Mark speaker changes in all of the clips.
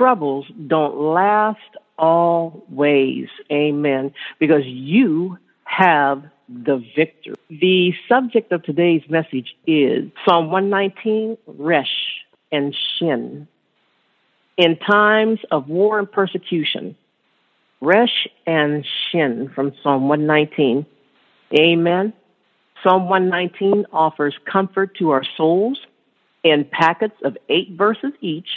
Speaker 1: troubles don't last always. Amen. Because you have the victor. The subject of today's message is Psalm 119, Resh and Shin. In times of war and persecution, Resh and Shin from Psalm 119. Amen. Psalm 119 offers comfort to our souls in packets of eight verses each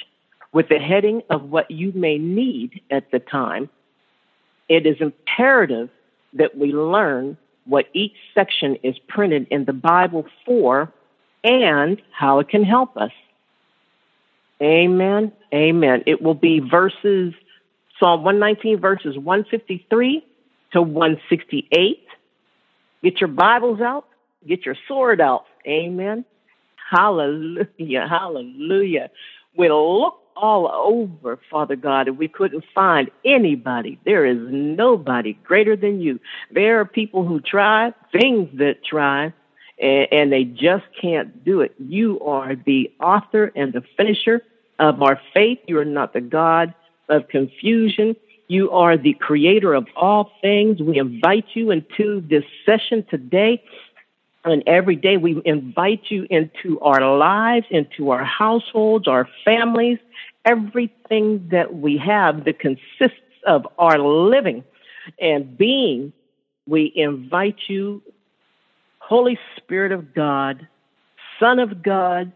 Speaker 1: with the heading of what you may need at the time. It is imperative that we learn what each section is printed in the Bible for and how it can help us. Amen. Amen. It will be verses, Psalm 119, verses 153 to 168. Get your Bibles out, get your sword out. Amen. Hallelujah. Hallelujah. We'll look all over, Father God, and we couldn't find anybody. There is nobody greater than you. There are people who try, things that try, and, and they just can't do it. You are the author and the finisher of our faith. You are not the God of confusion. You are the creator of all things. We invite you into this session today and every day we invite you into our lives, into our households, our families, everything that we have that consists of our living and being. We invite you, Holy Spirit of God, Son of God,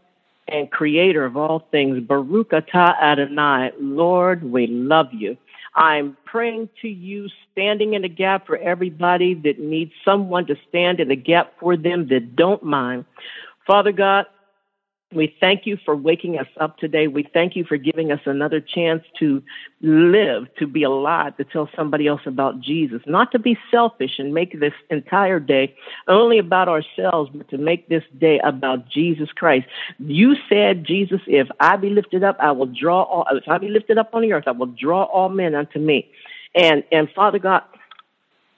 Speaker 1: and Creator of all things, Baruch Atah Adonai, Lord, we love you. I'm praying to you, standing in the gap for everybody that needs someone to stand in the gap for them that don't mind. Father God, we thank you for waking us up today. We thank you for giving us another chance to live, to be alive, to tell somebody else about Jesus, not to be selfish and make this entire day only about ourselves, but to make this day about Jesus Christ. You said, Jesus, if I be lifted up, I will draw all, if I be lifted up on the earth, I will draw all men unto me. And, and Father God,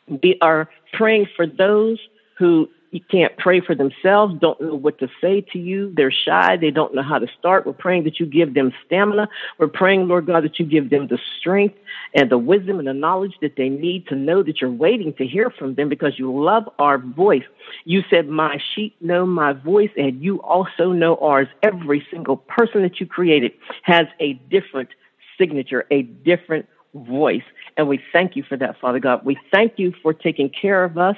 Speaker 1: we are praying for those who you can't pray for themselves, don't know what to say to you. They're shy. They don't know how to start. We're praying that you give them stamina. We're praying, Lord God, that you give them the strength and the wisdom and the knowledge that they need to know that you're waiting to hear from them because you love our voice. You said, My sheep know my voice, and you also know ours. Every single person that you created has a different signature, a different voice. And we thank you for that, Father God. We thank you for taking care of us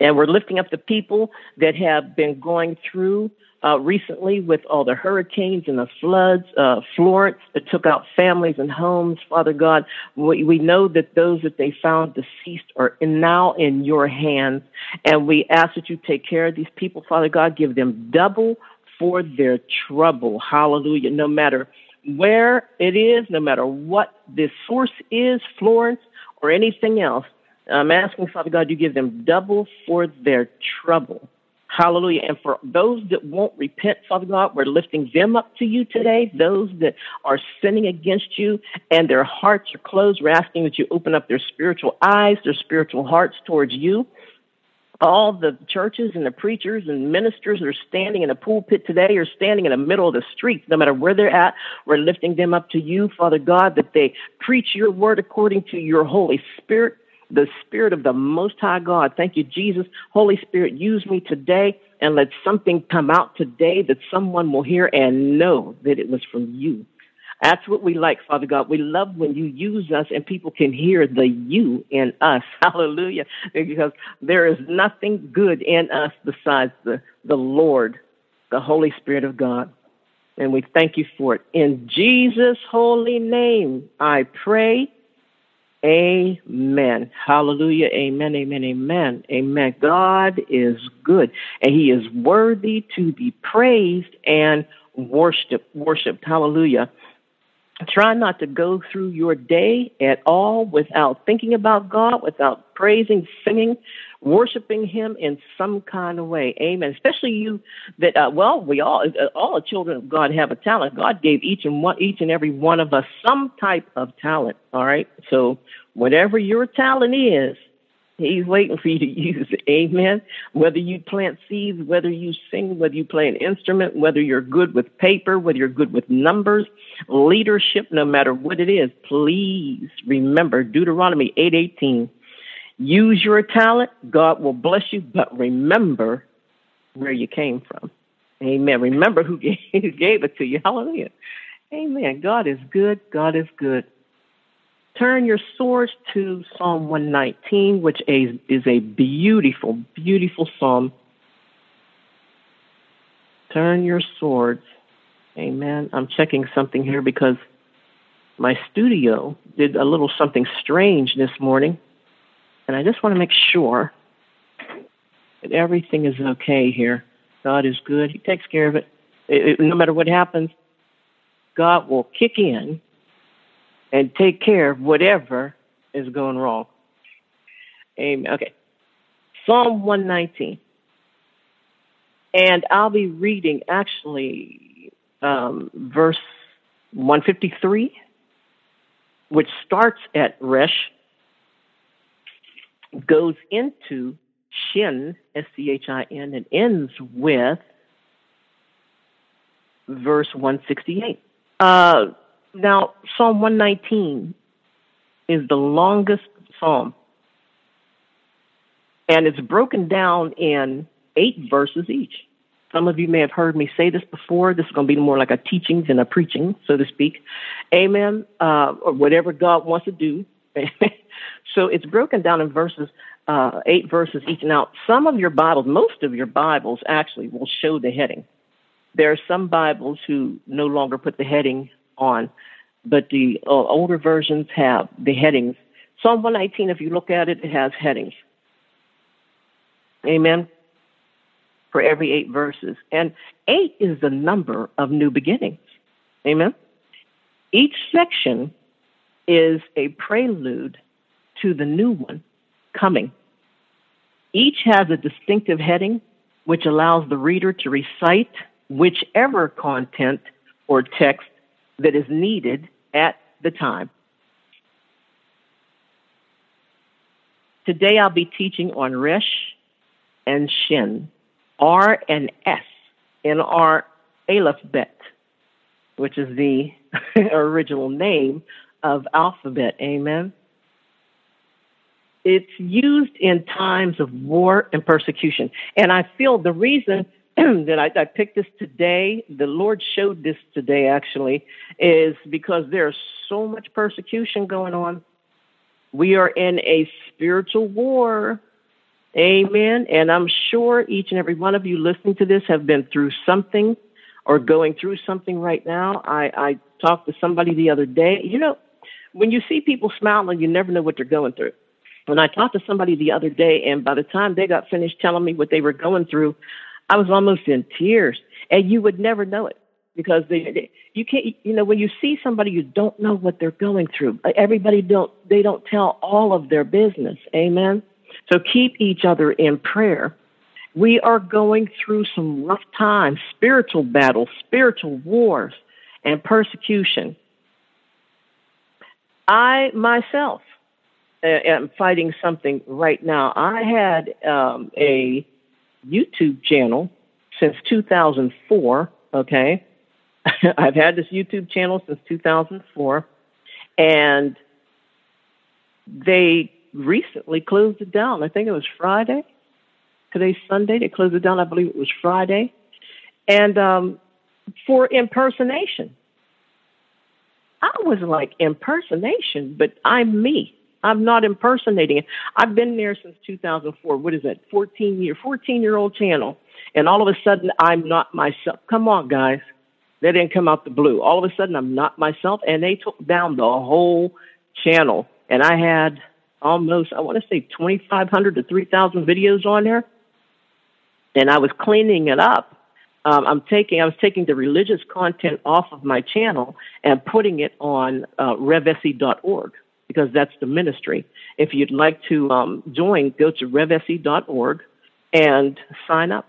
Speaker 1: and we're lifting up the people that have been going through uh, recently with all the hurricanes and the floods, uh, Florence that took out families and homes. Father God, we, we know that those that they found deceased are in, now in your hands. And we ask that you take care of these people, Father God. Give them double for their trouble. Hallelujah. No matter where it is, no matter what the source is, Florence or anything else, I'm asking, Father God, you give them double for their trouble. Hallelujah. And for those that won't repent, Father God, we're lifting them up to you today. Those that are sinning against you and their hearts are closed, we're asking that you open up their spiritual eyes, their spiritual hearts towards you. All the churches and the preachers and ministers that are standing in the pulpit today or standing in the middle of the streets, no matter where they're at. We're lifting them up to you, Father God, that they preach your word according to your Holy Spirit the Spirit of the Most High God. Thank you, Jesus. Holy Spirit, use me today and let something come out today that someone will hear and know that it was from you. That's what we like, Father God. We love when you use us and people can hear the you in us. Hallelujah. Because there is nothing good in us besides the, the Lord, the Holy Spirit of God. And we thank you for it. In Jesus' holy name, I pray Amen. Hallelujah. Amen. Amen. Amen. Amen. God is good and he is worthy to be praised and worshiped. Worshiped. Hallelujah. Try not to go through your day at all without thinking about God, without praising, singing, worshiping Him in some kind of way. Amen. Especially you that, uh, well, we all, uh, all the children of God have a talent. God gave each and one, each and every one of us some type of talent. All right. So whatever your talent is, He's waiting for you to use it. Amen. Whether you plant seeds, whether you sing, whether you play an instrument, whether you're good with paper, whether you're good with numbers, leadership, no matter what it is, please remember Deuteronomy 8:18. Use your talent, God will bless you, but remember where you came from. Amen. Remember who gave, who gave it to you. Hallelujah. Amen. God is good. God is good. Turn your swords to Psalm 119, which is a beautiful, beautiful psalm. Turn your swords. Amen. I'm checking something here because my studio did a little something strange this morning. And I just want to make sure that everything is okay here. God is good. He takes care of it. it, it no matter what happens, God will kick in and take care of whatever is going wrong. Amen. Okay. Psalm 119. And I'll be reading actually um, verse 153, which starts at Resh, goes into Shin, S C H I N, and ends with verse 168. Uh, now, Psalm 119 is the longest psalm, and it's broken down in eight verses each. Some of you may have heard me say this before. This is going to be more like a teaching than a preaching, so to speak. Amen. Uh, or whatever God wants to do. so it's broken down in verses, uh, eight verses each. Now, some of your Bibles, most of your Bibles actually will show the heading. There are some Bibles who no longer put the heading on, but the uh, older versions have the headings. Psalm 119, if you look at it, it has headings. Amen. For every eight verses. And eight is the number of new beginnings. Amen. Each section is a prelude to the new one coming. Each has a distinctive heading, which allows the reader to recite whichever content or text that is needed at the time. Today I'll be teaching on Resh and Shin, R and S in our alphabet, which is the original name of alphabet. Amen. It's used in times of war and persecution. And I feel the reason that I, I picked this today, the Lord showed this today actually, is because there's so much persecution going on. We are in a spiritual war. Amen. And I'm sure each and every one of you listening to this have been through something or going through something right now. I, I talked to somebody the other day. You know, when you see people smiling, you never know what they're going through. When I talked to somebody the other day, and by the time they got finished telling me what they were going through, I was almost in tears, and you would never know it because they, they, you can't. You know, when you see somebody, you don't know what they're going through. Everybody don't they don't tell all of their business. Amen. So keep each other in prayer. We are going through some rough times, spiritual battles, spiritual wars, and persecution. I myself am fighting something right now. I had um, a YouTube channel since 2004. Okay. I've had this YouTube channel since 2004. And they recently closed it down. I think it was Friday. Today's Sunday. They closed it down. I believe it was Friday. And um, for impersonation. I was like, impersonation, but I'm me. I'm not impersonating it. I've been there since 2004. What is that? 14 year, 14 year old channel. And all of a sudden, I'm not myself. Come on, guys. They didn't come out the blue. All of a sudden, I'm not myself. And they took down the whole channel. And I had almost, I want to say 2,500 to 3,000 videos on there. And I was cleaning it up. Um, I'm taking, I was taking the religious content off of my channel and putting it on uh, revesi.org because that's the ministry. If you'd like to um, join, go to revse.org and sign up.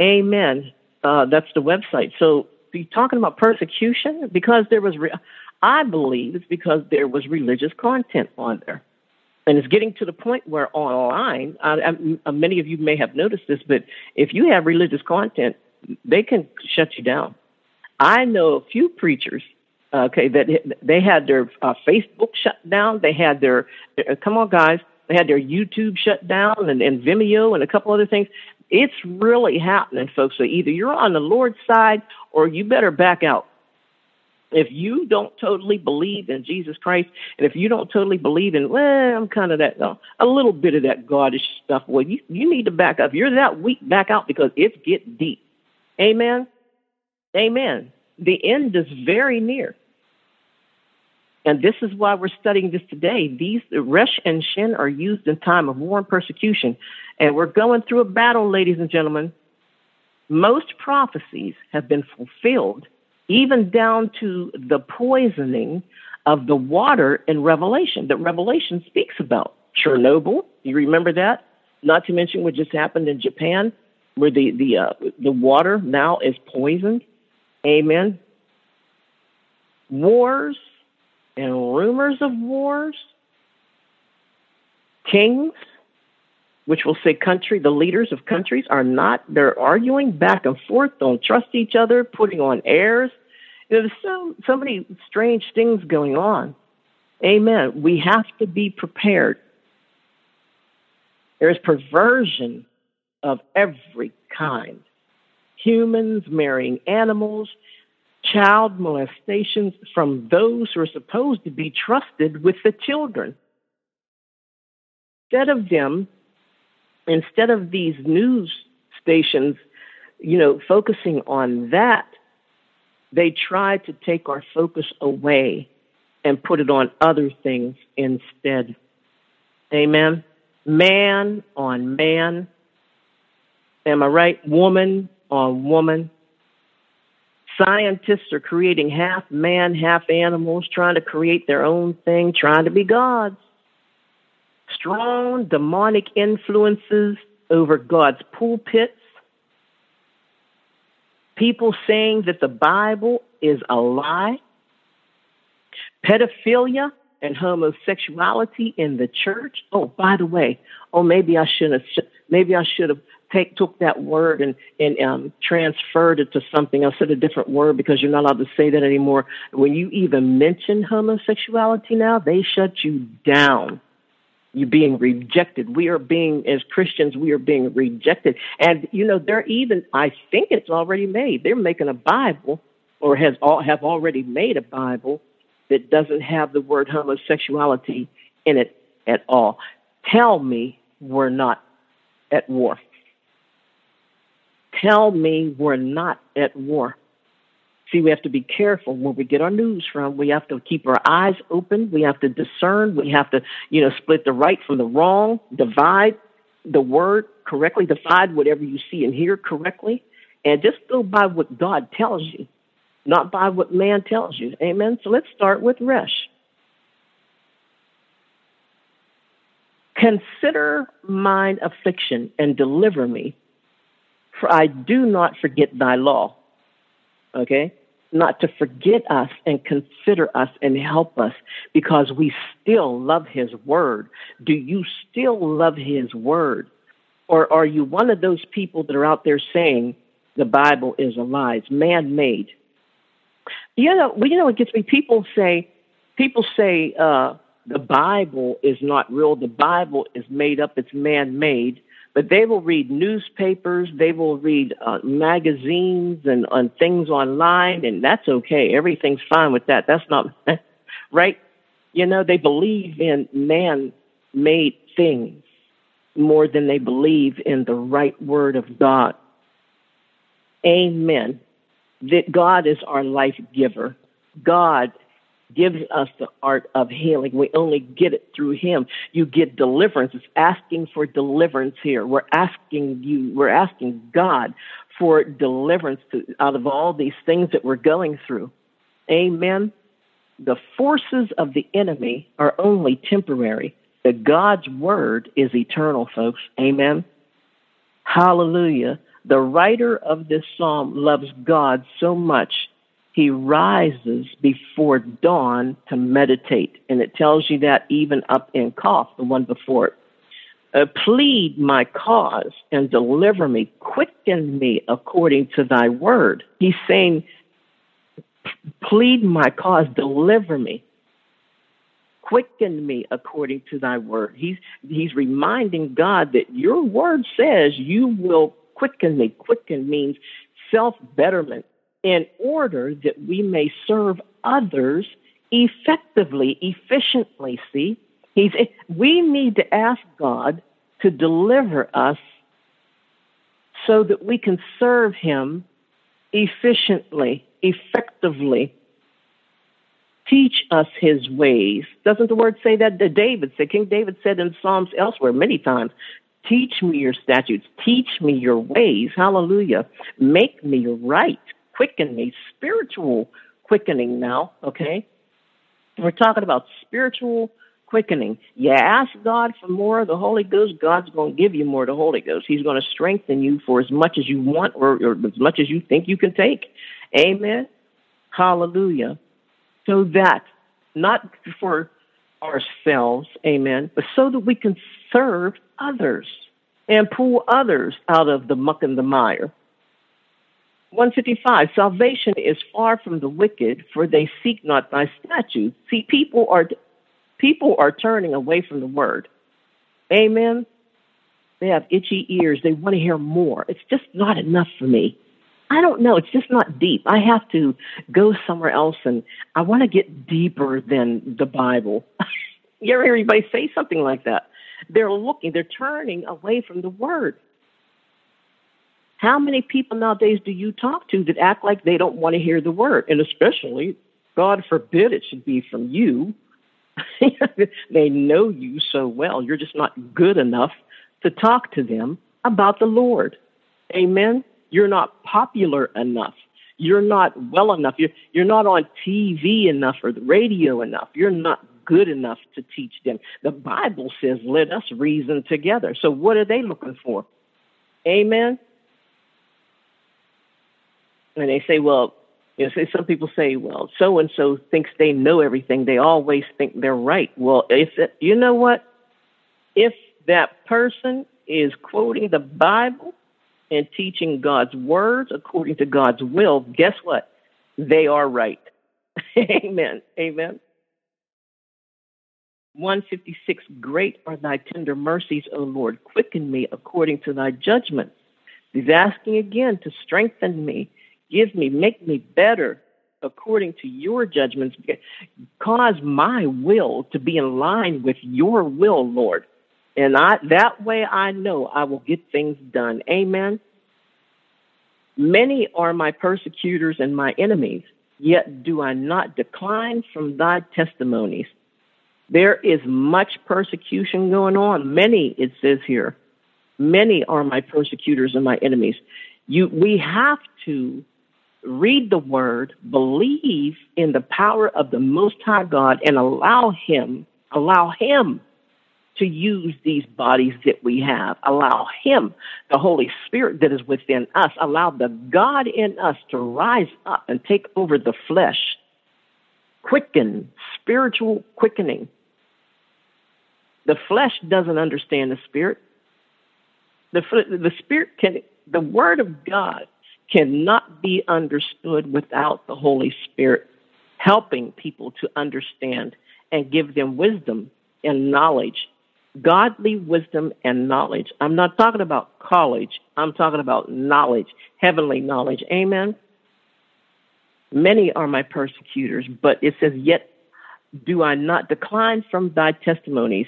Speaker 1: Amen. Uh, that's the website. So, be talking about persecution because there was, re- I believe it's because there was religious content on there. And it's getting to the point where online, many of you may have noticed this, but if you have religious content, they can shut you down. I know a few preachers, okay, that they had their uh, Facebook shut down. They had their, uh, come on, guys, they had their YouTube shut down and, and Vimeo and a couple other things. It's really happening, folks. So either you're on the Lord's side or you better back out. If you don't totally believe in Jesus Christ, and if you don't totally believe in, well, I'm kind of that, uh, a little bit of that Godish stuff, well, you, you need to back up. You're that weak, back out because it's getting deep. Amen. Amen. The end is very near. And this is why we're studying this today. These resh and shin are used in time of war and persecution. And we're going through a battle, ladies and gentlemen. Most prophecies have been fulfilled, even down to the poisoning of the water in Revelation that Revelation speaks about. Chernobyl, you remember that? Not to mention what just happened in Japan, where the the uh, the water now is poisoned. Amen. Wars and rumors of wars, kings, which will say country, the leaders of countries are not, they're arguing back and forth, don't trust each other, putting on airs. There's so, so many strange things going on. Amen. We have to be prepared. There's perversion of every kind. Humans marrying animals, child molestations from those who are supposed to be trusted with the children. Instead of them, instead of these news stations, you know, focusing on that, they try to take our focus away and put it on other things instead. Amen. Man on man. Am I right? Woman on woman. Scientists are creating half man, half animals, trying to create their own thing, trying to be gods. Strong demonic influences over God's pulpits. People saying that the Bible is a lie. Pedophilia and homosexuality in the church. Oh, by the way, oh maybe I shouldn't have maybe I should have take took that word and and um, transferred it to something else, said a different word because you're not allowed to say that anymore. When you even mention homosexuality now, they shut you down. You're being rejected. We are being, as Christians, we are being rejected. And you know, they're even. I think it's already made. They're making a Bible, or has all have already made a Bible that doesn't have the word homosexuality in it at all. Tell me we're not at war tell me we're not at war. See, we have to be careful where we get our news from. We have to keep our eyes open. We have to discern. We have to, you know, split the right from the wrong, divide the word correctly, divide whatever you see and hear correctly, and just go by what God tells you, not by what man tells you. Amen. So let's start with Resh. Consider mine affliction and deliver me for I do not forget thy law. Okay? Not to forget us and consider us and help us because we still love his word. Do you still love his word? Or are you one of those people that are out there saying the Bible is a lie? It's man made. You know, well, you know what gets me? People say, people say, uh, the Bible is not real. The Bible is made up. It's man made but they will read newspapers, they will read uh, magazines and, and things online, and that's okay. Everything's fine with that. That's not right. You know, they believe in man made things more than they believe in the right word of God. Amen. That God is our life giver. God gives us the art of healing. We only get it through Him. You get deliverance. It's asking for deliverance here. We're asking you, we're asking God for deliverance to, out of all these things that we're going through. Amen. The forces of the enemy are only temporary. The God's word is eternal, folks. Amen. Hallelujah. The writer of this psalm loves God so much he rises before dawn to meditate. And it tells you that even up in Qaf, the one before it. Uh, plead my cause and deliver me, quicken me according to thy word. He's saying, plead my cause, deliver me, quicken me according to thy word. He's, he's reminding God that your word says you will quicken me. Quicken means self betterment in order that we may serve others effectively, efficiently. See, he's, we need to ask God to deliver us so that we can serve him efficiently, effectively. Teach us his ways. Doesn't the word say that? David said, King David said in Psalms elsewhere many times, Teach me your statutes. Teach me your ways. Hallelujah. Make me right. Quicken me. Spiritual quickening now, okay? We're talking about spiritual quickening. You ask God for more of the Holy Ghost, God's going to give you more of the Holy Ghost. He's going to strengthen you for as much as you want or, or as much as you think you can take. Amen. Hallelujah. So that, not for ourselves, amen, but so that we can serve others and pull others out of the muck and the mire. 155 Salvation is far from the wicked, for they seek not thy statutes. See, people are people are turning away from the word. Amen. They have itchy ears. They want to hear more. It's just not enough for me. I don't know. It's just not deep. I have to go somewhere else and I want to get deeper than the Bible. you ever hear anybody say something like that? They're looking, they're turning away from the word. How many people nowadays do you talk to that act like they don't want to hear the word? And especially, God forbid it should be from you. they know you so well. You're just not good enough to talk to them about the Lord. Amen. You're not popular enough. You're not well enough. You're, you're not on TV enough or the radio enough. You're not good enough to teach them. The Bible says, let us reason together. So what are they looking for? Amen. And they say, well, you know, some people say, well, so and so thinks they know everything. They always think they're right. Well, if you know what, if that person is quoting the Bible and teaching God's words according to God's will, guess what? They are right. Amen. Amen. 156 Great are thy tender mercies, O Lord. Quicken me according to thy judgments. He's asking again to strengthen me Give me, make me better according to your judgments. Cause my will to be in line with your will, Lord. And I, that way I know I will get things done. Amen. Many are my persecutors and my enemies, yet do I not decline from thy testimonies. There is much persecution going on. Many, it says here, many are my persecutors and my enemies. You, we have to read the word, believe in the power of the Most High God, and allow Him, allow Him to use these bodies that we have. Allow Him, the Holy Spirit that is within us, allow the God in us to rise up and take over the flesh. Quicken, spiritual quickening. The flesh doesn't understand the Spirit. The, the Spirit can, the Word of God cannot be understood without the Holy Spirit helping people to understand and give them wisdom and knowledge. Godly wisdom and knowledge. I'm not talking about college. I'm talking about knowledge, heavenly knowledge. Amen. Many are my persecutors, but it says, Yet do I not decline from thy testimonies.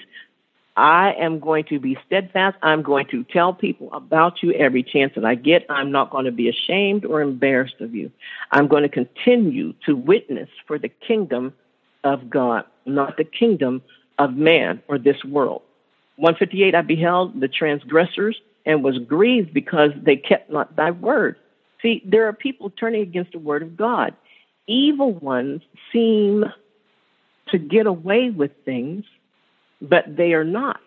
Speaker 1: I am going to be steadfast. I'm going to tell people about you every chance that I get. I'm not going to be ashamed or embarrassed of you. I'm going to continue to witness for the kingdom of God, not the kingdom of man or this world. 158 I beheld the transgressors and was grieved because they kept not thy word. See, there are people turning against the word of God. Evil ones seem to get away with things but they are not.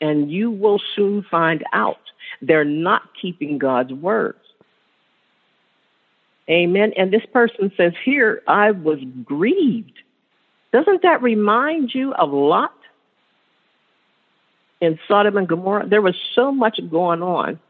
Speaker 1: And you will soon find out they're not keeping God's words. Amen. And this person says here, I was grieved. Doesn't that remind you of Lot in Sodom and Gomorrah? There was so much going on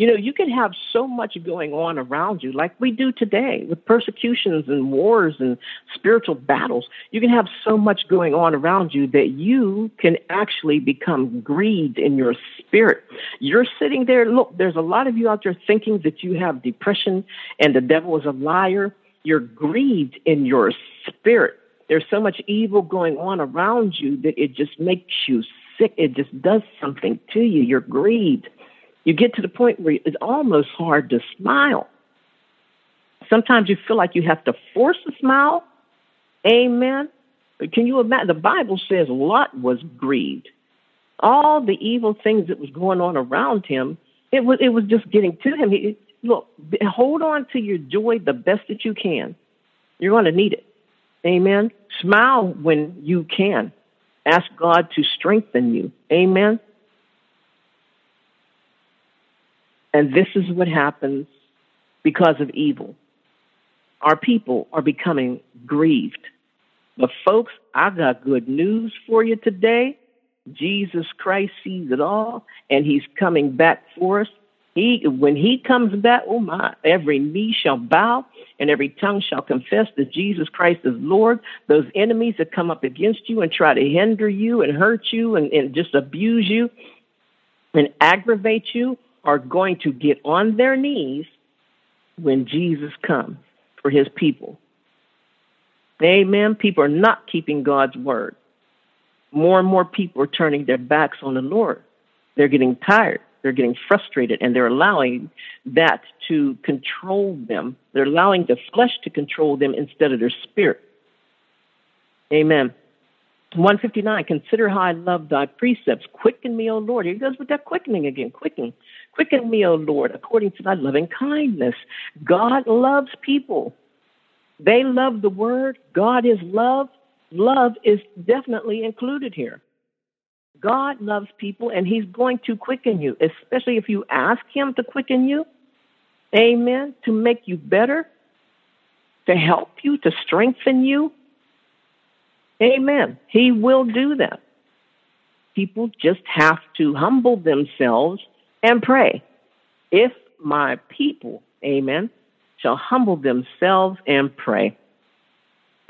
Speaker 1: you know, you can have so much going on around you, like we do today with persecutions and wars and spiritual battles. You can have so much going on around you that you can actually become grieved in your spirit. You're sitting there, look, there's a lot of you out there thinking that you have depression and the devil is a liar. You're grieved in your spirit. There's so much evil going on around you that it just makes you sick. It just does something to you. You're grieved. You get to the point where it's almost hard to smile. Sometimes you feel like you have to force a smile. Amen. But can you imagine? The Bible says Lot was grieved. All the evil things that was going on around him, it was it was just getting to him. He, look, hold on to your joy the best that you can. You're going to need it. Amen. Smile when you can. Ask God to strengthen you. Amen. And this is what happens because of evil. Our people are becoming grieved. But, folks, I got good news for you today. Jesus Christ sees it all, and He's coming back for us. He, when He comes back, oh my, every knee shall bow and every tongue shall confess that Jesus Christ is Lord. Those enemies that come up against you and try to hinder you and hurt you and, and just abuse you and aggravate you, are going to get on their knees when Jesus comes for his people. Amen. People are not keeping God's word. More and more people are turning their backs on the Lord. They're getting tired. They're getting frustrated and they're allowing that to control them. They're allowing the flesh to control them instead of their spirit. Amen. 159, consider how I love thy precepts. Quicken me, O Lord. Here he goes with that quickening again. Quicken. Quicken me, O Lord, according to thy loving kindness. God loves people. They love the word. God is love. Love is definitely included here. God loves people and he's going to quicken you, especially if you ask him to quicken you. Amen. To make you better, to help you, to strengthen you. Amen. He will do that. People just have to humble themselves and pray. If my people, amen, shall humble themselves and pray.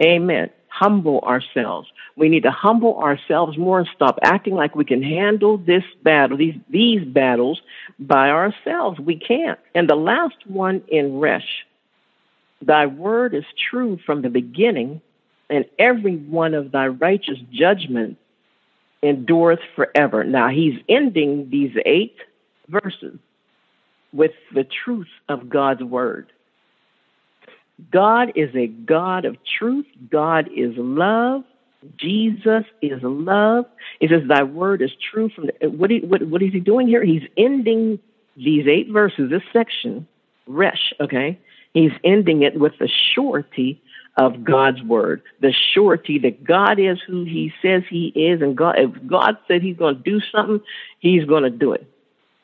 Speaker 1: Amen. Humble ourselves. We need to humble ourselves more and stop acting like we can handle this battle, these, these battles by ourselves. We can't. And the last one in Resh, thy word is true from the beginning, and every one of thy righteous judgments endureth forever. Now he's ending these eight verses with the truth of God's word. God is a God of truth. God is love. Jesus is love. It says, Thy word is true. From the, what, what, what is he doing here? He's ending these eight verses, this section, Resh, okay? He's ending it with the surety of God's word, the surety that God is who he says he is. And God, if God said he's going to do something, he's going to do it.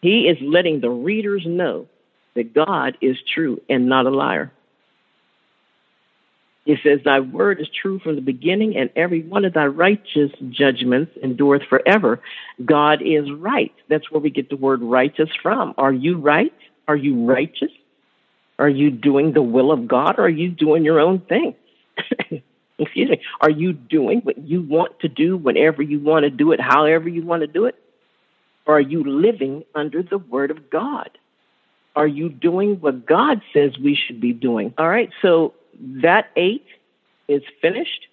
Speaker 1: He is letting the readers know that God is true and not a liar. He says, Thy word is true from the beginning, and every one of thy righteous judgments endureth forever. God is right. That's where we get the word righteous from. Are you right? Are you righteous? Are you doing the will of God, or are you doing your own thing? Excuse me. Are you doing what you want to do whenever you want to do it, however you want to do it? Or are you living under the word of God? Are you doing what God says we should be doing? All right, so that eight is finished.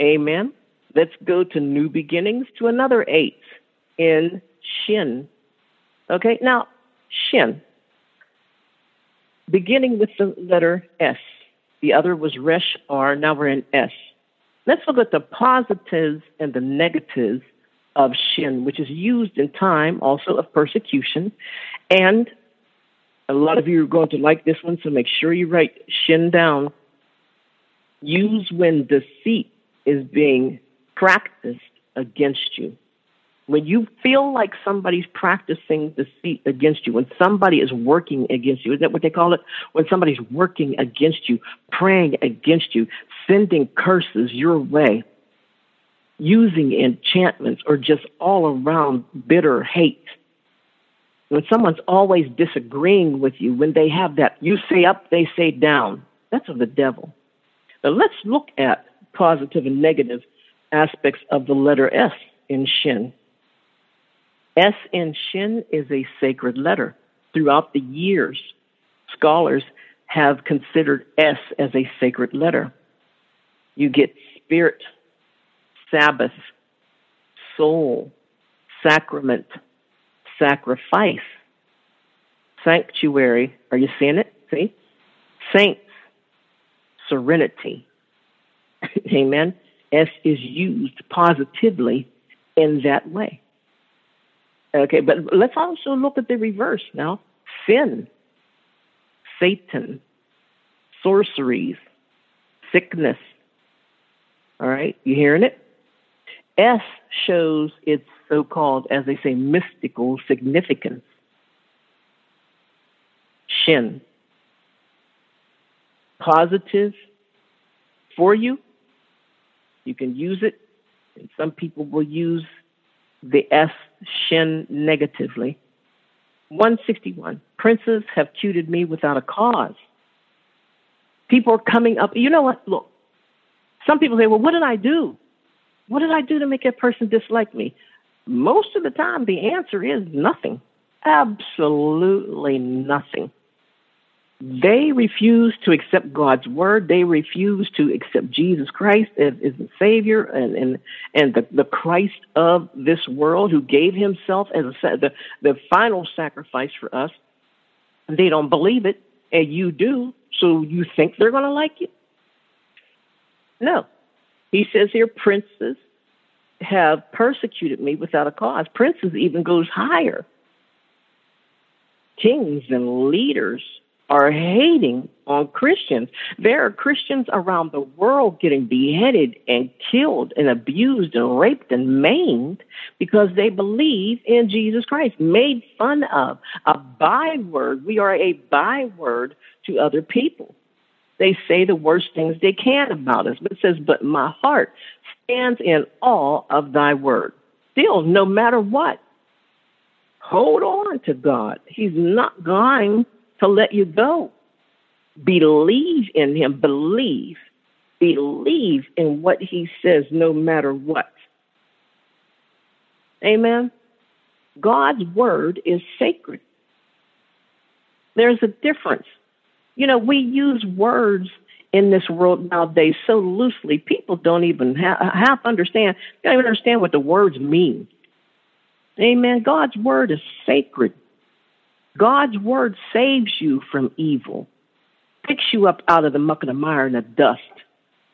Speaker 1: Amen. Let's go to new beginnings to another eight in Shin. Okay, now, Shin, beginning with the letter S. The other was Resh R. Now we're in S. Let's look at the positives and the negatives of shin, which is used in time also of persecution. And a lot of you are going to like this one, so make sure you write shin down. Use when deceit is being practiced against you. When you feel like somebody's practicing deceit against you, when somebody is working against you, isn't that what they call it? When somebody's working against you, praying against you, sending curses your way, using enchantments, or just all around bitter hate. When someone's always disagreeing with you, when they have that, you say up, they say down. That's of the devil. But let's look at positive and negative aspects of the letter S in Shin. S in Shin is a sacred letter. Throughout the years, scholars have considered S as a sacred letter. You get spirit, Sabbath, soul, sacrament, sacrifice, sanctuary. Are you seeing it? See? Saints, serenity. Amen. S is used positively in that way. Okay, but let's also look at the reverse now. Sin, Satan, sorceries, sickness. All right, you hearing it? S shows its so called, as they say, mystical significance. Shin, positive for you. You can use it. And some people will use the S shin negatively. 161. Princes have tutored me without a cause. People are coming up. You know what? Look, some people say, well, what did I do? What did I do to make that person dislike me? Most of the time, the answer is nothing. Absolutely nothing. They refuse to accept God's word. They refuse to accept Jesus Christ as, as the Savior and, and, and the, the Christ of this world who gave himself as a, the, the final sacrifice for us. They don't believe it, and you do, so you think they're going to like you? No. He says here, princes have persecuted me without a cause. Princes even goes higher. Kings and leaders are hating on Christians. There are Christians around the world getting beheaded and killed and abused and raped and maimed because they believe in Jesus Christ, made fun of, a byword. We are a byword to other people. They say the worst things they can about us, but it says, But my heart stands in awe of thy word. Still, no matter what, hold on to God. He's not going to let you go. Believe in him. Believe. Believe in what he says no matter what. Amen. God's word is sacred. There's a difference. You know, we use words in this world nowadays so loosely, people don't even ha- half understand, they don't even understand what the words mean. Amen. God's word is sacred. God's word saves you from evil, picks you up out of the muck and the mire and the dust,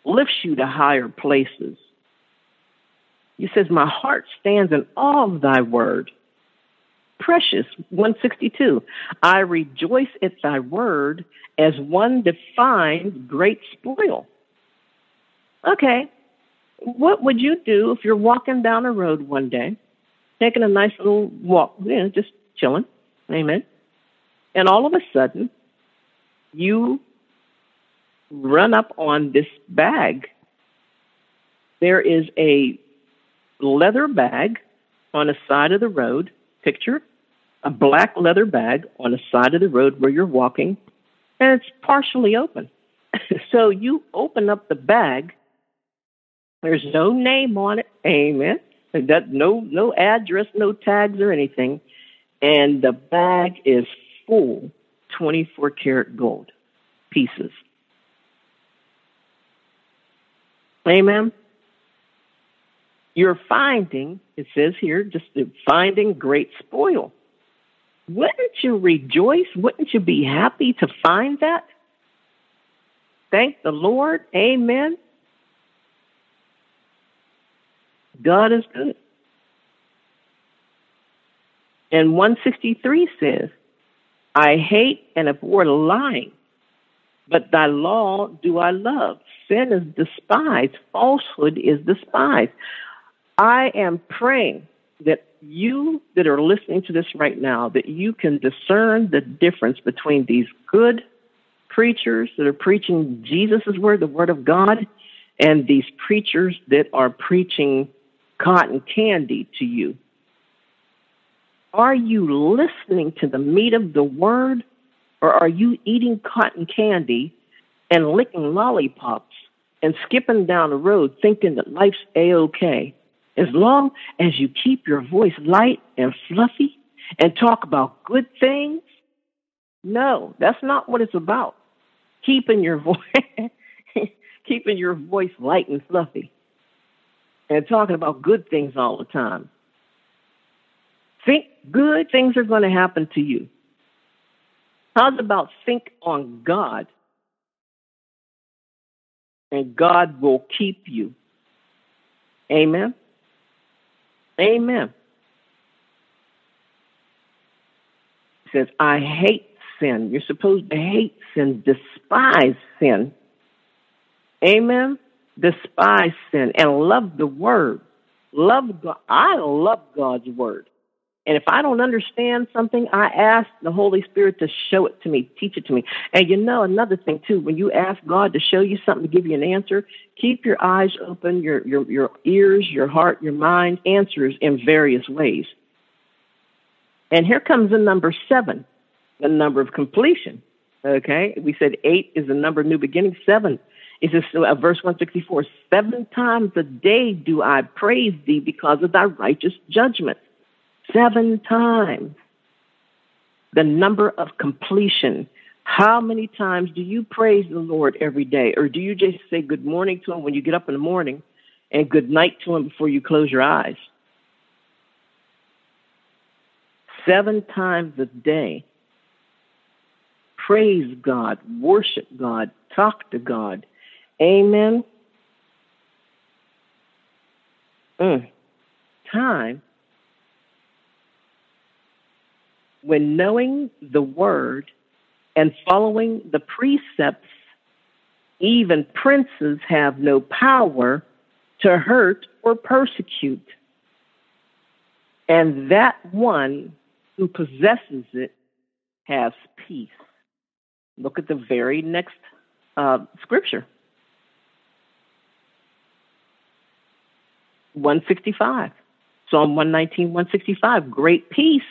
Speaker 1: lifts you to higher places. He says, My heart stands in awe of thy word. Precious, 162. I rejoice at thy word as one defines great spoil. Okay, what would you do if you're walking down a road one day, taking a nice little walk, you know, just chilling? Amen. And all of a sudden, you run up on this bag. There is a leather bag on the side of the road. Picture a black leather bag on the side of the road where you're walking, and it's partially open. so you open up the bag. There's no name on it. Amen. That no no address, no tags or anything, and the bag is full 24 karat gold pieces. Amen. You're finding, it says here, just finding great spoil. Wouldn't you rejoice? Wouldn't you be happy to find that? Thank the Lord. Amen. God is good. And 163 says, I hate and abhor lying, but thy law do I love. Sin is despised, falsehood is despised. I am praying that you that are listening to this right now, that you can discern the difference between these good preachers that are preaching Jesus' word, the word of God, and these preachers that are preaching cotton candy to you. Are you listening to the meat of the word, or are you eating cotton candy and licking lollipops and skipping down the road thinking that life's a okay? As long as you keep your voice light and fluffy and talk about good things, no, that's not what it's about. Keeping your voice keeping your voice light and fluffy and talking about good things all the time. Think good things are going to happen to you. How's about think on God and God will keep you? Amen. Amen. He says, I hate sin. You're supposed to hate sin, despise sin. Amen. Despise sin and love the word. Love God. I love God's word. And if I don't understand something, I ask the Holy Spirit to show it to me, teach it to me. And you know, another thing too, when you ask God to show you something, to give you an answer, keep your eyes open, your, your, your ears, your heart, your mind, answers in various ways. And here comes the number seven, the number of completion. Okay. We said eight is the number of new beginning. Seven is this uh, verse 164. Seven times a day do I praise thee because of thy righteous judgment. Seven times. The number of completion. How many times do you praise the Lord every day? Or do you just say good morning to him when you get up in the morning and good night to him before you close your eyes? Seven times a day. Praise God, worship God, talk to God. Amen. Mm. Time when knowing the word and following the precepts, even princes have no power to hurt or persecute. And that one who possesses it has peace. Look at the very next uh, scripture 165. Psalm 119, 165. Great peace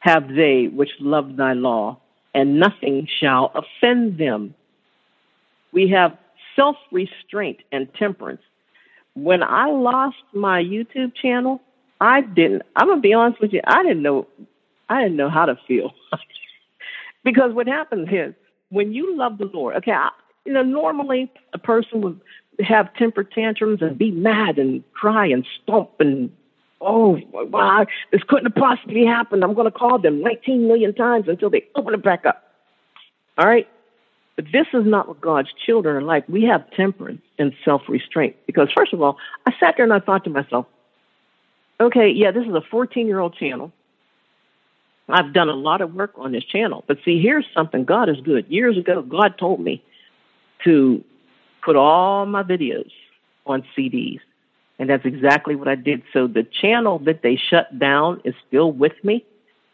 Speaker 1: have they which love thy law, and nothing shall offend them. We have self restraint and temperance. When I lost my YouTube channel, I didn't, I'm going to be honest with you, I didn't know, I didn't know how to feel. because what happens is when you love the Lord, okay, I, you know, normally a person would have temper tantrums and be mad and cry and stomp and oh, wow, this couldn't have possibly happened. I'm going to call them 19 million times until they open it back up. All right? But this is not what God's children are like. We have temperance and self restraint. Because, first of all, I sat there and I thought to myself, okay, yeah, this is a 14 year old channel. I've done a lot of work on this channel. But see, here's something God is good. Years ago, God told me to put all my videos on CDs. And that's exactly what I did. So the channel that they shut down is still with me.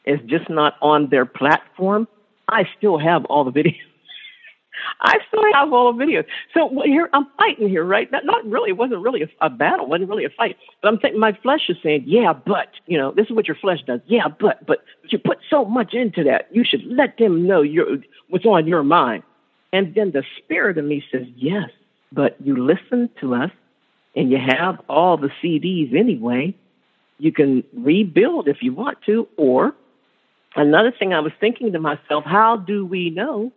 Speaker 1: It's just not on their platform. I still have all the videos. I still have all the videos. So here I'm fighting here, right? Not, not really. It wasn't really a, a battle. It wasn't really a fight. But I'm thinking my flesh is saying, yeah, but you know, this is what your flesh does. Yeah, but but you put so much into that. You should let them know your what's on your mind. And then the spirit of me says, yes, but you listen to us and you have all the CDs anyway. You can rebuild if you want to. Or another thing I was thinking to myself, how do we know?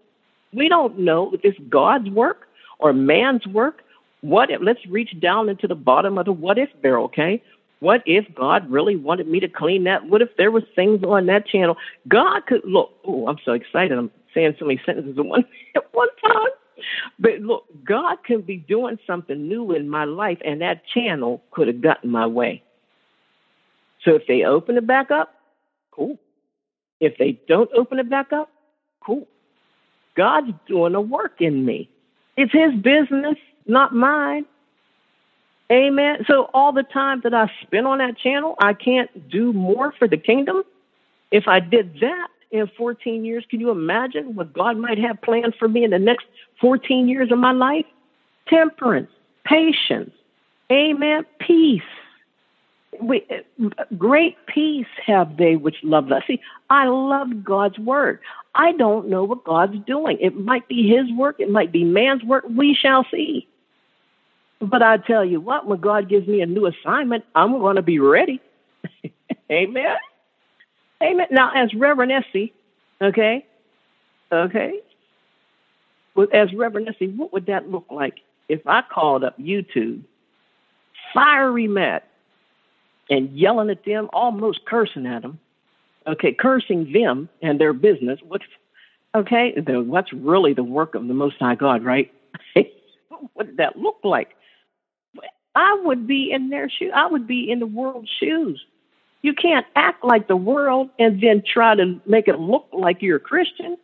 Speaker 1: We don't know if it's God's work or man's work. What if, let's reach down into the bottom of the what if barrel, okay? What if God really wanted me to clean that? What if there was things on that channel? God could look. Oh, I'm so excited. I'm saying so many sentences at one at one time. But look, God can be doing something new in my life, and that channel could have gotten my way. So if they open it back up, cool. If they don't open it back up, cool. God's doing a work in me. It's His business, not mine. Amen. So all the time that I spend on that channel, I can't do more for the kingdom. If I did that in 14 years, can you imagine what God might have planned for me in the next 14 years of my life? Temperance, patience, amen, peace. We, great peace have they which love us. See, I love God's word. I don't know what God's doing. It might be His work, it might be man's work. We shall see. But I tell you what, when God gives me a new assignment, I'm going to be ready. Amen. Amen. Now, as Reverend Essie, okay, okay, as Reverend Essie, what would that look like if I called up YouTube, fiery mad, and yelling at them, almost cursing at them, okay, cursing them and their business? What's okay? The, What's really the work of the Most High God, right? what would that look like? I would be in their shoes. I would be in the world's shoes. You can't act like the world and then try to make it look like you're a Christian,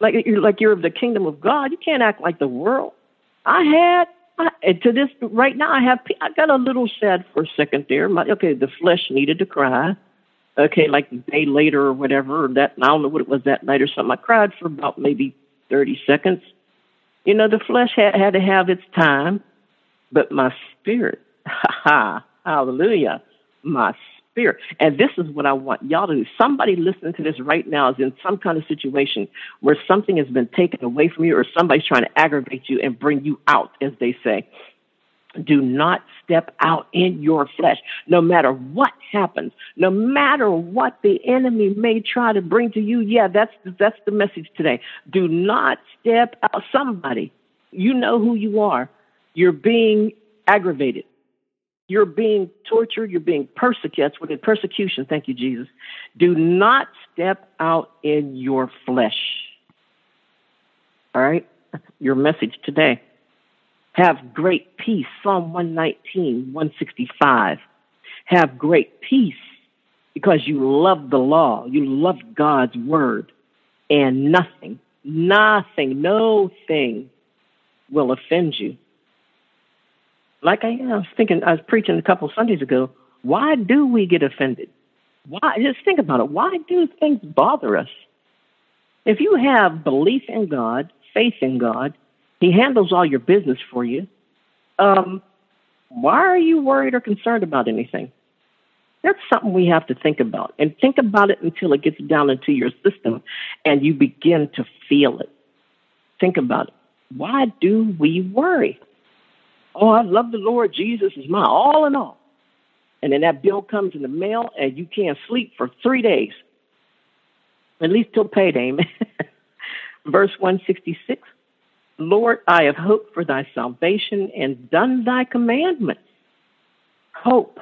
Speaker 1: like you're like you're of the kingdom of God. You can't act like the world. I had I, and to this right now. I have I got a little sad for a second there. My, okay, the flesh needed to cry. Okay, like a day later or whatever. Or that I don't know what it was that night or something. I cried for about maybe thirty seconds. You know, the flesh had had to have its time, but my spirit, ha ha, hallelujah, my spirit. And this is what I want y'all to do. Somebody listening to this right now is in some kind of situation where something has been taken away from you or somebody's trying to aggravate you and bring you out, as they say. Do not step out in your flesh, no matter what happens, no matter what the enemy may try to bring to you. Yeah, that's that's the message today. Do not step out. Somebody, you know who you are. You're being aggravated. You're being tortured. You're being persecuted. What it persecution. Thank you, Jesus. Do not step out in your flesh. All right? Your message today. Have great peace. Psalm 119, 165. Have great peace because you love the law. You love God's word. And nothing, nothing, no thing will offend you like I, I was thinking, I was preaching a couple Sundays ago. Why do we get offended? Why? Just think about it. Why do things bother us? If you have belief in God, faith in God, He handles all your business for you. Um, why are you worried or concerned about anything? That's something we have to think about. And think about it until it gets down into your system and you begin to feel it. Think about it. Why do we worry? Oh, I love the Lord. Jesus is my all in all. And then that bill comes in the mail and you can't sleep for three days, at least till payday. Verse 166 Lord, I have hoped for thy salvation and done thy commandments. Hope.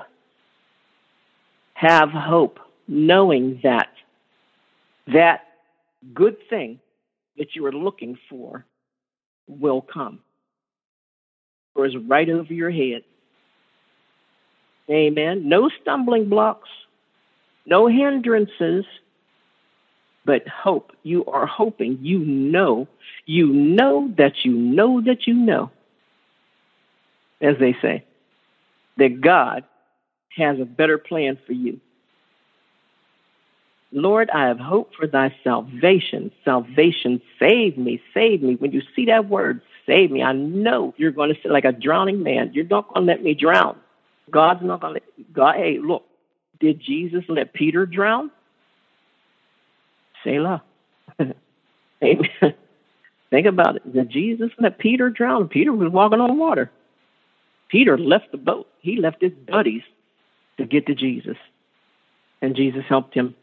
Speaker 1: Have hope, knowing that that good thing that you are looking for will come or is right over your head. Amen. No stumbling blocks, no hindrances, but hope. You are hoping. You know, you know that you know that you know, as they say, that God has a better plan for you. Lord, I have hope for thy salvation. Salvation, save me, save me. When you see that word, save me. I know you're going to say, like a drowning man, you're not going to let me drown. God's not going to let God. Hey, look, did Jesus let Peter drown? Selah. Amen. Think about it. Did Jesus let Peter drown? Peter was walking on water. Peter left the boat. He left his buddies to get to Jesus. And Jesus helped him.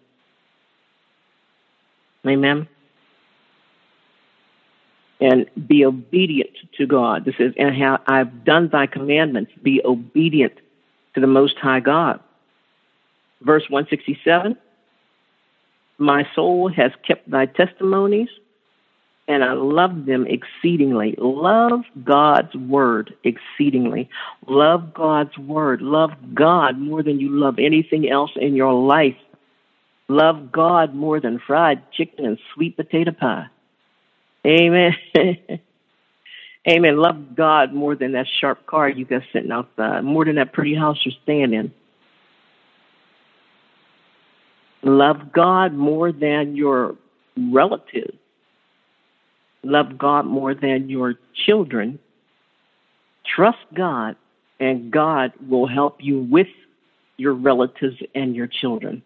Speaker 1: Amen and be obedient to God. This is, and how I've done thy commandments, be obedient to the Most High God. Verse 167 My soul has kept thy testimonies, and I love them exceedingly. Love God's word exceedingly. Love God's word. Love God more than you love anything else in your life. Love God more than fried chicken and sweet potato pie. Amen. Amen. Love God more than that sharp car you got sitting outside, more than that pretty house you're staying in. Love God more than your relatives. Love God more than your children. Trust God, and God will help you with your relatives and your children.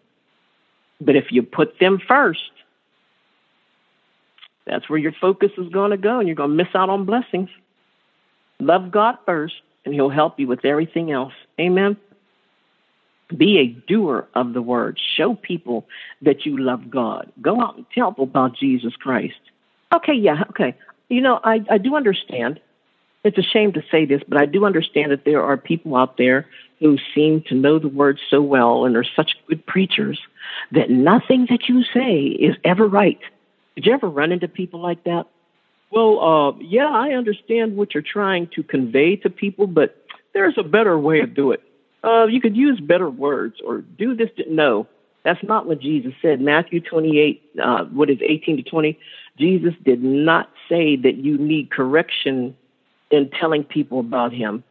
Speaker 1: But if you put them first, that's where your focus is going to go, and you're going to miss out on blessings. Love God first, and He'll help you with everything else. Amen. Be a doer of the word. Show people that you love God. Go out and tell them about Jesus Christ. Okay, yeah, okay. You know, I, I do understand. It's a shame to say this, but I do understand that there are people out there who seem to know the word so well and are such good preachers that nothing that you say is ever right. Did you ever run into people like that? Well, uh, yeah, I understand what you're trying to convey to people, but there's a better way to do it. Uh, you could use better words or do this. To, no, that's not what Jesus said. Matthew 28, uh, what is 18 to 20? Jesus did not say that you need correction in telling people about him.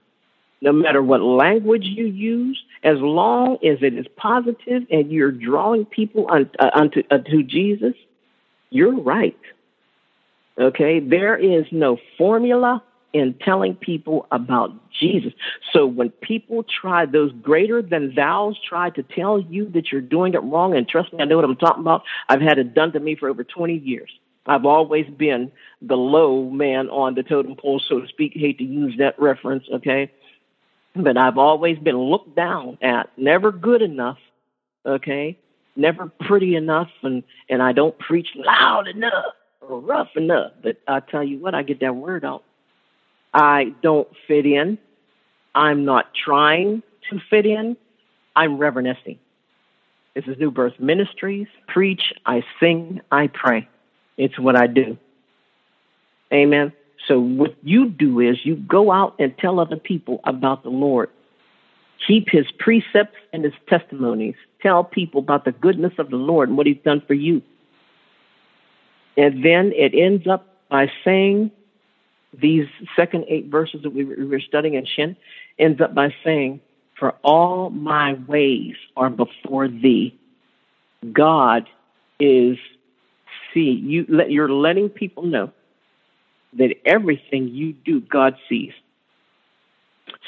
Speaker 1: No matter what language you use, as long as it is positive and you're drawing people unto, uh, unto, unto Jesus, you're right. Okay? There is no formula in telling people about Jesus. So when people try, those greater than thous try to tell you that you're doing it wrong, and trust me, I know what I'm talking about. I've had it done to me for over 20 years. I've always been the low man on the totem pole, so to speak. I hate to use that reference, okay? But I've always been looked down at, never good enough, okay? Never pretty enough, and, and I don't preach loud enough or rough enough. But I tell you what, I get that word out. I don't fit in. I'm not trying to fit in. I'm Reverend Essie. This is New Birth Ministries. Preach, I sing, I pray. It's what I do. Amen. So what you do is you go out and tell other people about the Lord. Keep his precepts and his testimonies. Tell people about the goodness of the Lord and what he's done for you. And then it ends up by saying these second eight verses that we were studying in Shin ends up by saying, For all my ways are before thee. God is see. You let you're letting people know that everything you do, God sees.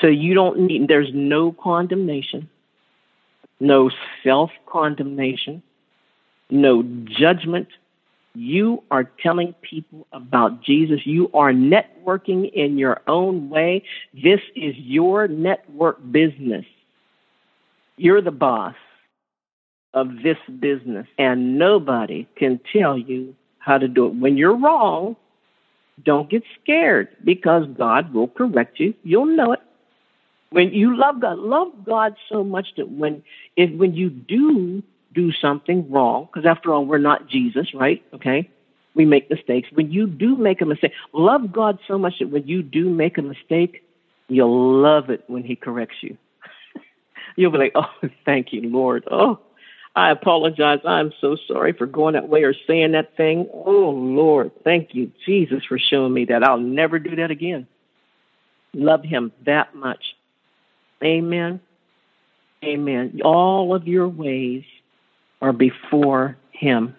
Speaker 1: So you don't need there's no condemnation, no self condemnation, no judgment, you are telling people about Jesus. You are networking in your own way. This is your network business. You're the boss of this business, and nobody can tell you how to do it. When you're wrong, don't get scared because God will correct you. You'll know it. When you love God, love God so much that when if when you do do something wrong, because after all, we're not Jesus, right? Okay? We make mistakes. When you do make a mistake, love God so much that when you do make a mistake, you'll love it when He corrects you. you'll be like, oh, thank you, Lord. Oh, I apologize. I'm so sorry for going that way or saying that thing. Oh, Lord, thank you, Jesus, for showing me that. I'll never do that again. Love Him that much. Amen. Amen. All of your ways are before him.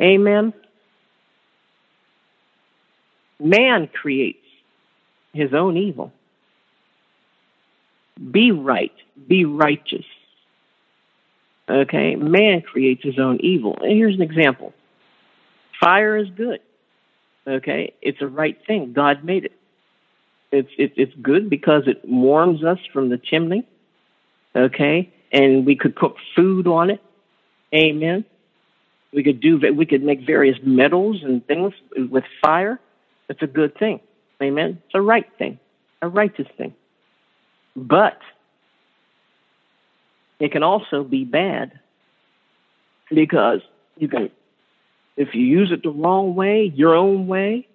Speaker 1: Amen. Man creates his own evil. Be right, be righteous. Okay, man creates his own evil. And here's an example fire is good. Okay, it's a right thing. God made it. It's, it, it's good because it warms us from the chimney. Okay, and we could cook food on it. Amen. We could do we could make various metals and things with fire. It's a good thing. Amen. It's a right thing, a righteous thing. But it can also be bad because you can, if you use it the wrong way, your own way,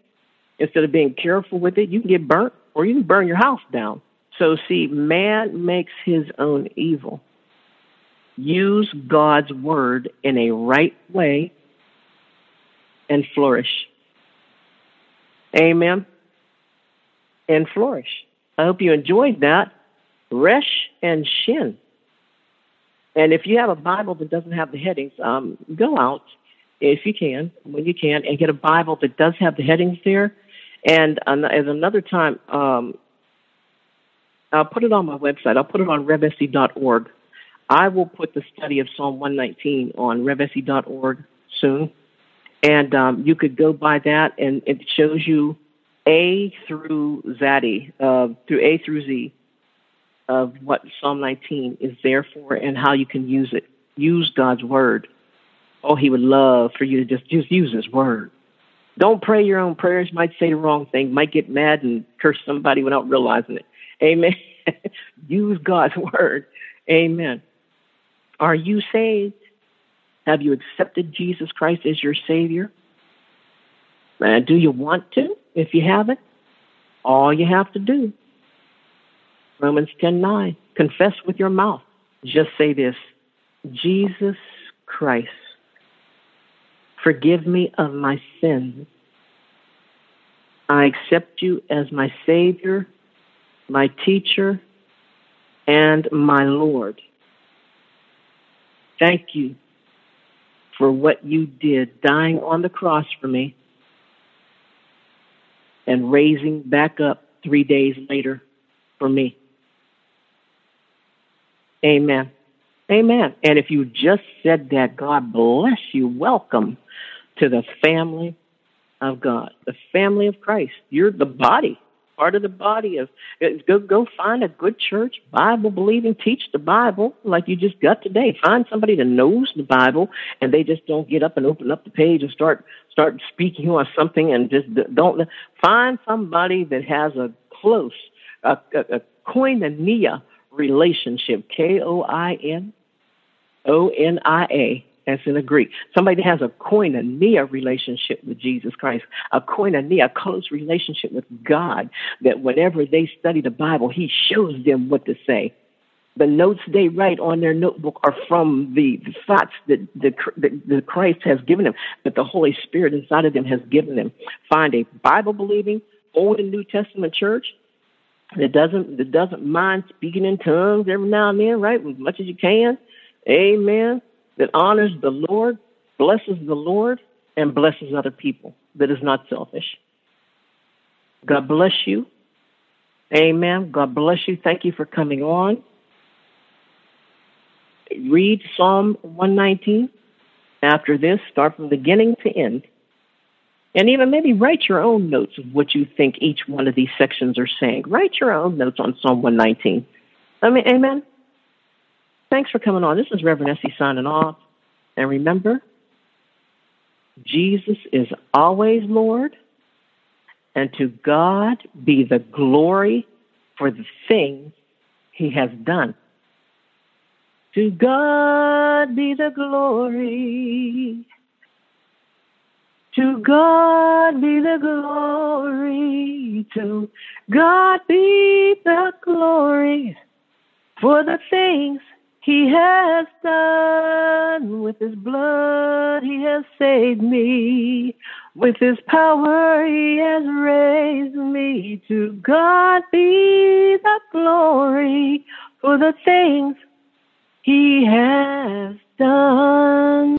Speaker 1: instead of being careful with it, you can get burnt or you can burn your house down. So, see, man makes his own evil use God's word in a right way and flourish. Amen. and flourish. I hope you enjoyed that. Resh and Shin. And if you have a Bible that doesn't have the headings, um, go out if you can, when you can, and get a Bible that does have the headings there. And as another time, um, I'll put it on my website. I'll put it on revse.org. I will put the study of Psalm 119 on revse.org soon. And um, you could go by that, and it shows you A through Zaddy, uh, through A through Z of what Psalm 19 is there for and how you can use it. Use God's word. Oh, He would love for you to just just use His word. Don't pray your own prayers. Might say the wrong thing. Might get mad and curse somebody without realizing it. Amen. use God's word. Amen. Are you saved? Have you accepted Jesus Christ as your Savior? And do you want to? If you haven't, all you have to do Romans 10 9. Confess with your mouth. Just say this Jesus Christ, forgive me of my sins. I accept you as my Savior, my teacher, and my Lord. Thank you for what you did, dying on the cross for me and raising back up three days later for me. Amen. Amen. And if you just said that, God bless you. Welcome to the family of God, the family of Christ. You're the body, part of the body of. Uh, go go find a good church, Bible believing, teach the Bible like you just got today. Find somebody that knows the Bible, and they just don't get up and open up the page and start start speaking on something and just don't. Find somebody that has a close, a, a, a koinonia relationship. K O I N O N I A. That's in the Greek. Somebody has a koinonia relationship with Jesus Christ, a koinonia, a close relationship with God, that whenever they study the Bible, He shows them what to say. The notes they write on their notebook are from the, the thoughts that the, that Christ has given them, that the Holy Spirit inside of them has given them. Find a Bible believing, Old and New Testament church that doesn't that doesn't mind speaking in tongues every now and then, right? As much as you can. Amen. That honors the Lord, blesses the Lord, and blesses other people. That is not selfish. God bless you. Amen. God bless you. Thank you for coming on. Read Psalm 119 after this. Start from beginning to end. And even maybe write your own notes of what you think each one of these sections are saying. Write your own notes on Psalm 119. I mean, amen. Thanks for coming on. This is Reverend Essie signing off. And remember, Jesus is always Lord, and to God be the glory for the things he has done. To God be the glory to God be the glory, to God be the glory for the things he has done. With his blood he has saved me. With his power he has raised me. To God be the glory for the things he has done.